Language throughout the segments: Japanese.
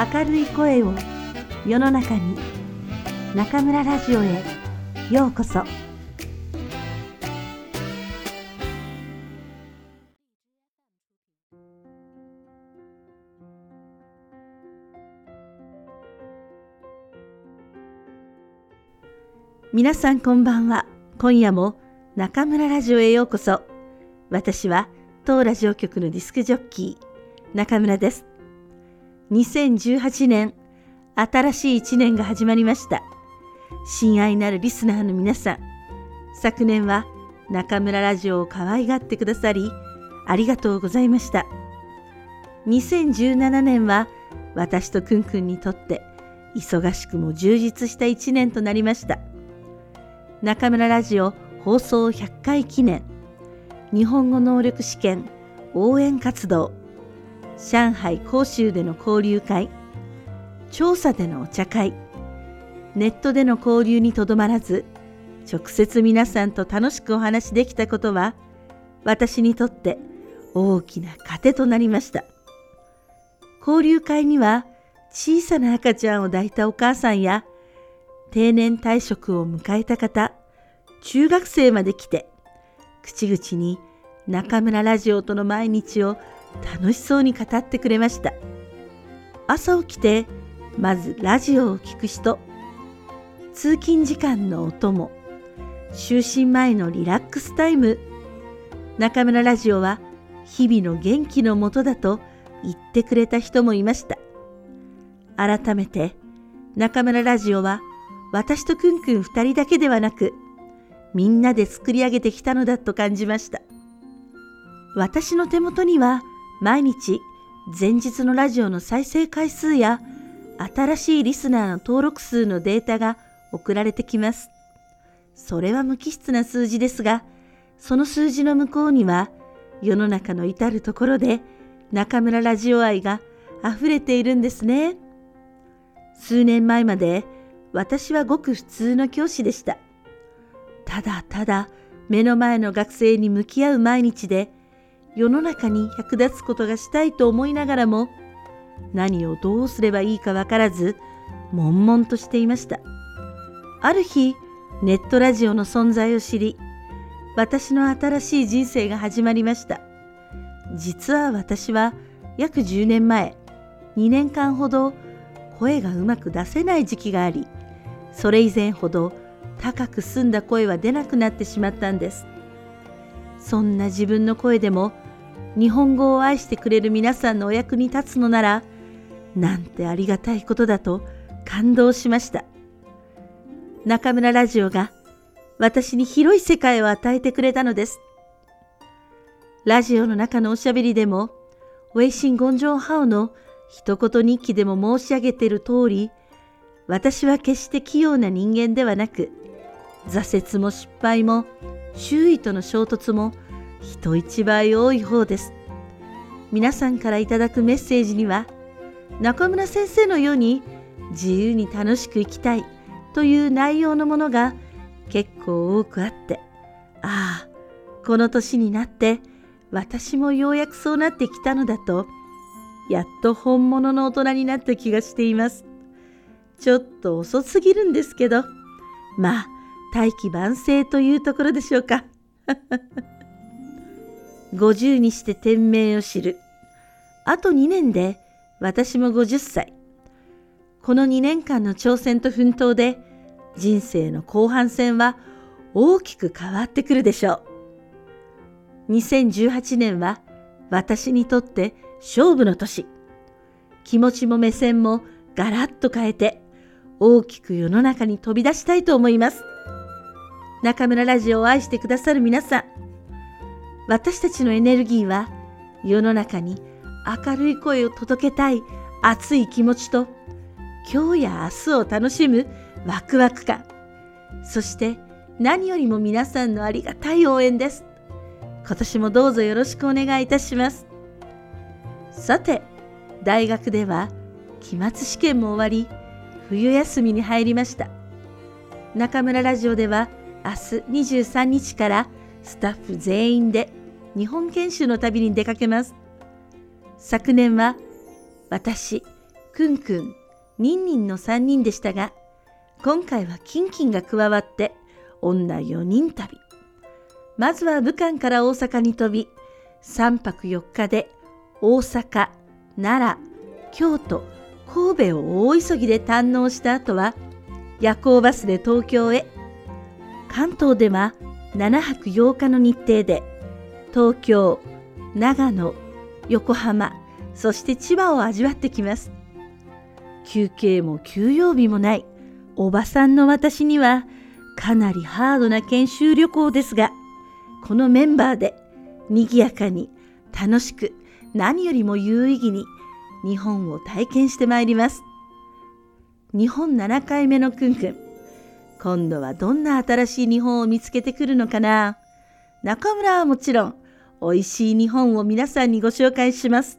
明るい声を世の中に中村ラジオへようこそ。皆さんこんばんは。今夜も中村ラジオへようこそ。私は当ラジオ局のディスクジョッキー中村です。2018年新しい一年が始まりました。親愛なるリスナーの皆さん昨年は中村ラジオを可愛がってくださりありがとうございました。2017年は私とくんくんにとって忙しくも充実した一年となりました。中村ラジオ放送100回記念日本語能力試験応援活動上海広州での交流会調査でのお茶会ネットでの交流にとどまらず直接皆さんと楽しくお話しできたことは私にとって大きな糧となりました。交流会には小さな赤ちゃんを抱いたお母さんや定年退職を迎えた方、中学生まで来て、口々に中村ラジオとの毎日を楽しそうに語ってくれました。朝起きて、まずラジオを聴く人、通勤時間のお供、就寝前のリラックスタイム、中村ラジオは日々の元気のもとだと言ってくれた人もいました。改めて中村ラジオは私とくんくん二人だけではなく、みんなで作り上げてきたのだと感じました。私の手元には毎日前日のラジオの再生回数や新しいリスナーの登録数のデータが送られてきます。それは無機質な数字ですが、その数字の向こうには世の中の至るところで中村ラジオ愛が溢れているんですね。数年前まで私はごく普通の教師でした。ただただ目の前の学生に向き合う毎日で世の中に役立つことがしたいと思いながらも何をどうすればいいかわからず悶々としていました。ある日ネットラジオの存在を知り私の新しい人生が始まりました。実は私は約10年前2年間ほど声がうまく出せない時期がありそれ以前ほど高く澄んだ声は出なくなってしまったんですそんな自分の声でも日本語を愛してくれる皆さんのお役に立つのならなんてありがたいことだと感動しました。中村ラジオが私に広い世界を与えてくれたのです。ラジオの中のおしゃべりでもウェイシン・ゴンジョン・ハオの一言日記でも申し上げている通り私は決して器用な人間ではなく挫折も失敗も周囲との衝突も人一倍多い方です。皆さんからいただくメッセージには中村先生のように自由に楽しく生きたいという内容のものが結構多くあってああこの年になって私もようやくそうなってきたのだとやっと本物の大人になった気がしています。ちょっと遅すぎるんですけど、まあ、大器晩成というところでしょうか。50にして天命を知る。あと2年で私も50歳。この2年間の挑戦と奮闘で人生の後半戦は大きく変わってくるでしょう。2018年は私にとって勝負の年。気持ちも目線もガラッと変えて大きく世の中に飛び出したいと思います。中村ラジオを愛してくださる皆さん、私たちのエネルギーは世の中に明るい声を届けたい熱い気持ちと今日や明日を楽しむワクワク感、そして何よりも皆さんのありがたい応援です。今年もどうぞよろしくお願いいたします。さて、大学では期末試験も終わり、冬休みに入りました。中村ラジオでは明日23日からスタッフ全員で日本研修の旅に出かけます。昨年は私、くんくん、ニンニンの3人でしたが、今回はキンキンが加わって女4人旅。まずは武漢から大阪に飛び、3泊4日で大阪、奈良、京都、神戸を大急ぎで堪能した後は夜行バスで東京へ。関東では7泊8日の日程で東京、長野、横浜、そして千葉を味わってきます。休憩も休養日もないおばさんの私にはかなりハードな研修旅行ですが、このメンバーで賑やかに楽しく何よりも有意義に日本を体験してまいります。日本7回目のくんくん。今度はどんな新しい日本を見つけてくるのかな？中村はもちろん、美味しい日本を皆さんにご紹介します。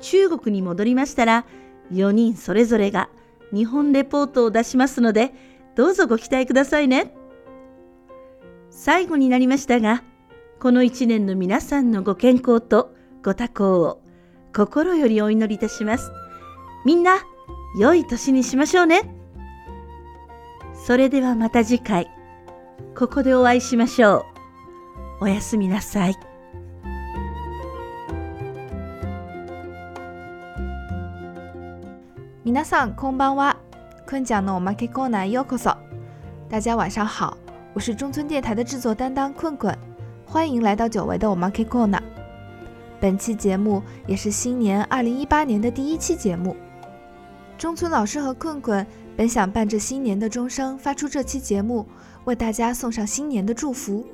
中国に戻りましたら、4人それぞれが日本レポートを出しますので、どうぞご期待くださいね。最後になりましたが、この1年の皆さんのご健康とご多幸を心よりお祈りいたします。みんな、良い年にしましょうね。それではまた次回、ここでお会いしましょう。おやすみなさい。皆さんこんばんは。坤讲のおまけコーナーようこそ。大家晚上好，我是中村电台的制作担当困困，欢迎来到久违的我 Market Corner。本期节目也是新年二零一八年的第一期节目。中村老师和困困本想伴着新年的钟声发出这期节目，为大家送上新年的祝福，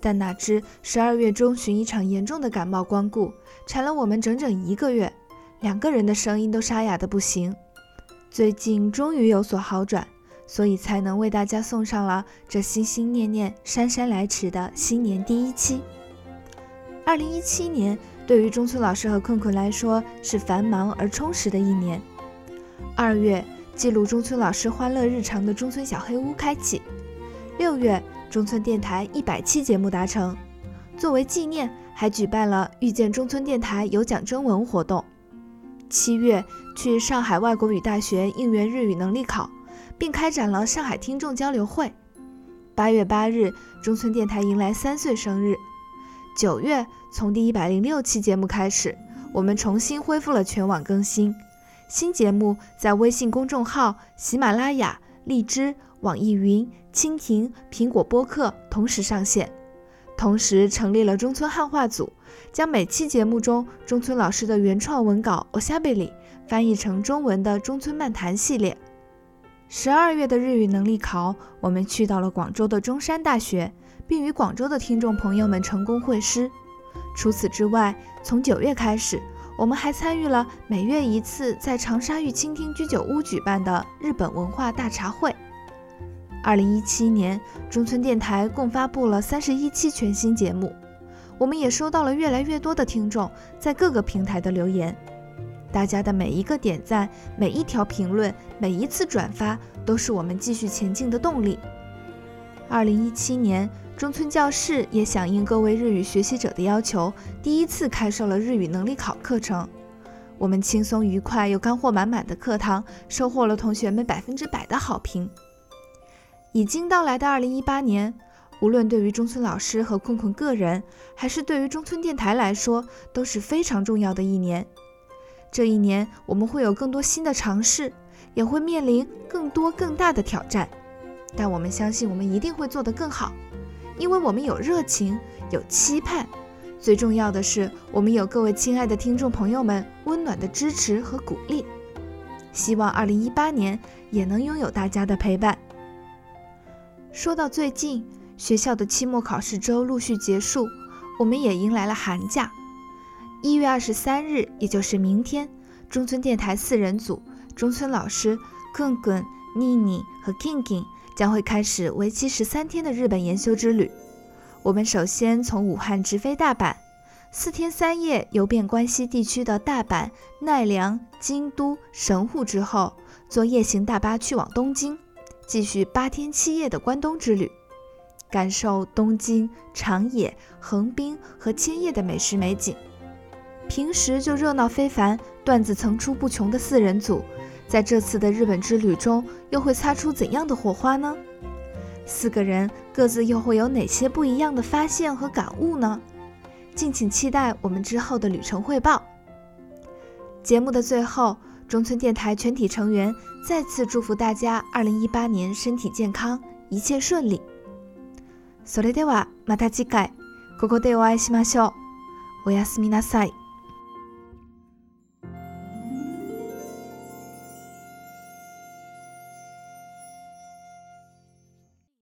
但哪知十二月中旬一场严重的感冒光顾，缠了我们整整一个月，两个人的声音都沙哑的不行。最近终于有所好转，所以才能为大家送上了这心心念念、姗姗来迟的新年第一期。二零一七年对于中村老师和困困来说是繁忙而充实的一年。二月，记录中村老师欢乐日常的中村小黑屋开启；六月，中村电台一百期节目达成，作为纪念，还举办了遇见中村电台有奖征文活动。七月，去上海外国语大学应援日语能力考，并开展了上海听众交流会。八月八日，中村电台迎来三岁生日。九月，从第一百零六期节目开始，我们重新恢复了全网更新，新节目在微信公众号、喜马拉雅、荔枝、网易云、蜻蜓、苹果播客同时上线。同时成立了中村汉化组，将每期节目中中村老师的原创文稿《我下贝里》翻译成中文的中村漫谈系列。十二月的日语能力考，我们去到了广州的中山大学，并与广州的听众朋友们成功会师。除此之外，从九月开始，我们还参与了每月一次在长沙玉倾听居酒屋举办的日本文化大茶会。二零一七年，中村电台共发布了三十一期全新节目，我们也收到了越来越多的听众在各个平台的留言，大家的每一个点赞、每一条评论、每一次转发，都是我们继续前进的动力。二零一七年，中村教室也响应各位日语学习者的要求，第一次开设了日语能力考课程。我们轻松愉快又干货满满的课堂，收获了同学们百分之百的好评。已经到来的二零一八年，无论对于中村老师和困困个人，还是对于中村电台来说，都是非常重要的一年。这一年，我们会有更多新的尝试，也会面临更多更大的挑战。但我们相信，我们一定会做得更好，因为我们有热情，有期盼，最重要的是，我们有各位亲爱的听众朋友们温暖的支持和鼓励。希望二零一八年也能拥有大家的陪伴。说到最近，学校的期末考试周陆续结束，我们也迎来了寒假。一月二十三日，也就是明天，中村电台四人组中村老师、困困、妮妮和 King King 将会开始为期十三天的日本研修之旅。我们首先从武汉直飞大阪，四天三夜游遍关西地区的大阪、奈良、京都、神户之后，坐夜行大巴去往东京。继续八天七夜的关东之旅，感受东京、长野、横滨和千叶的美食美景。平时就热闹非凡、段子层出不穷的四人组，在这次的日本之旅中又会擦出怎样的火花呢？四个人各自又会有哪些不一样的发现和感悟呢？敬请期待我们之后的旅程汇报。节目的最后，中村电台全体成员再次祝福大家2018年身体健康，一切顺利。それではまた次回ここでお会いしましょう。おやすみなさい。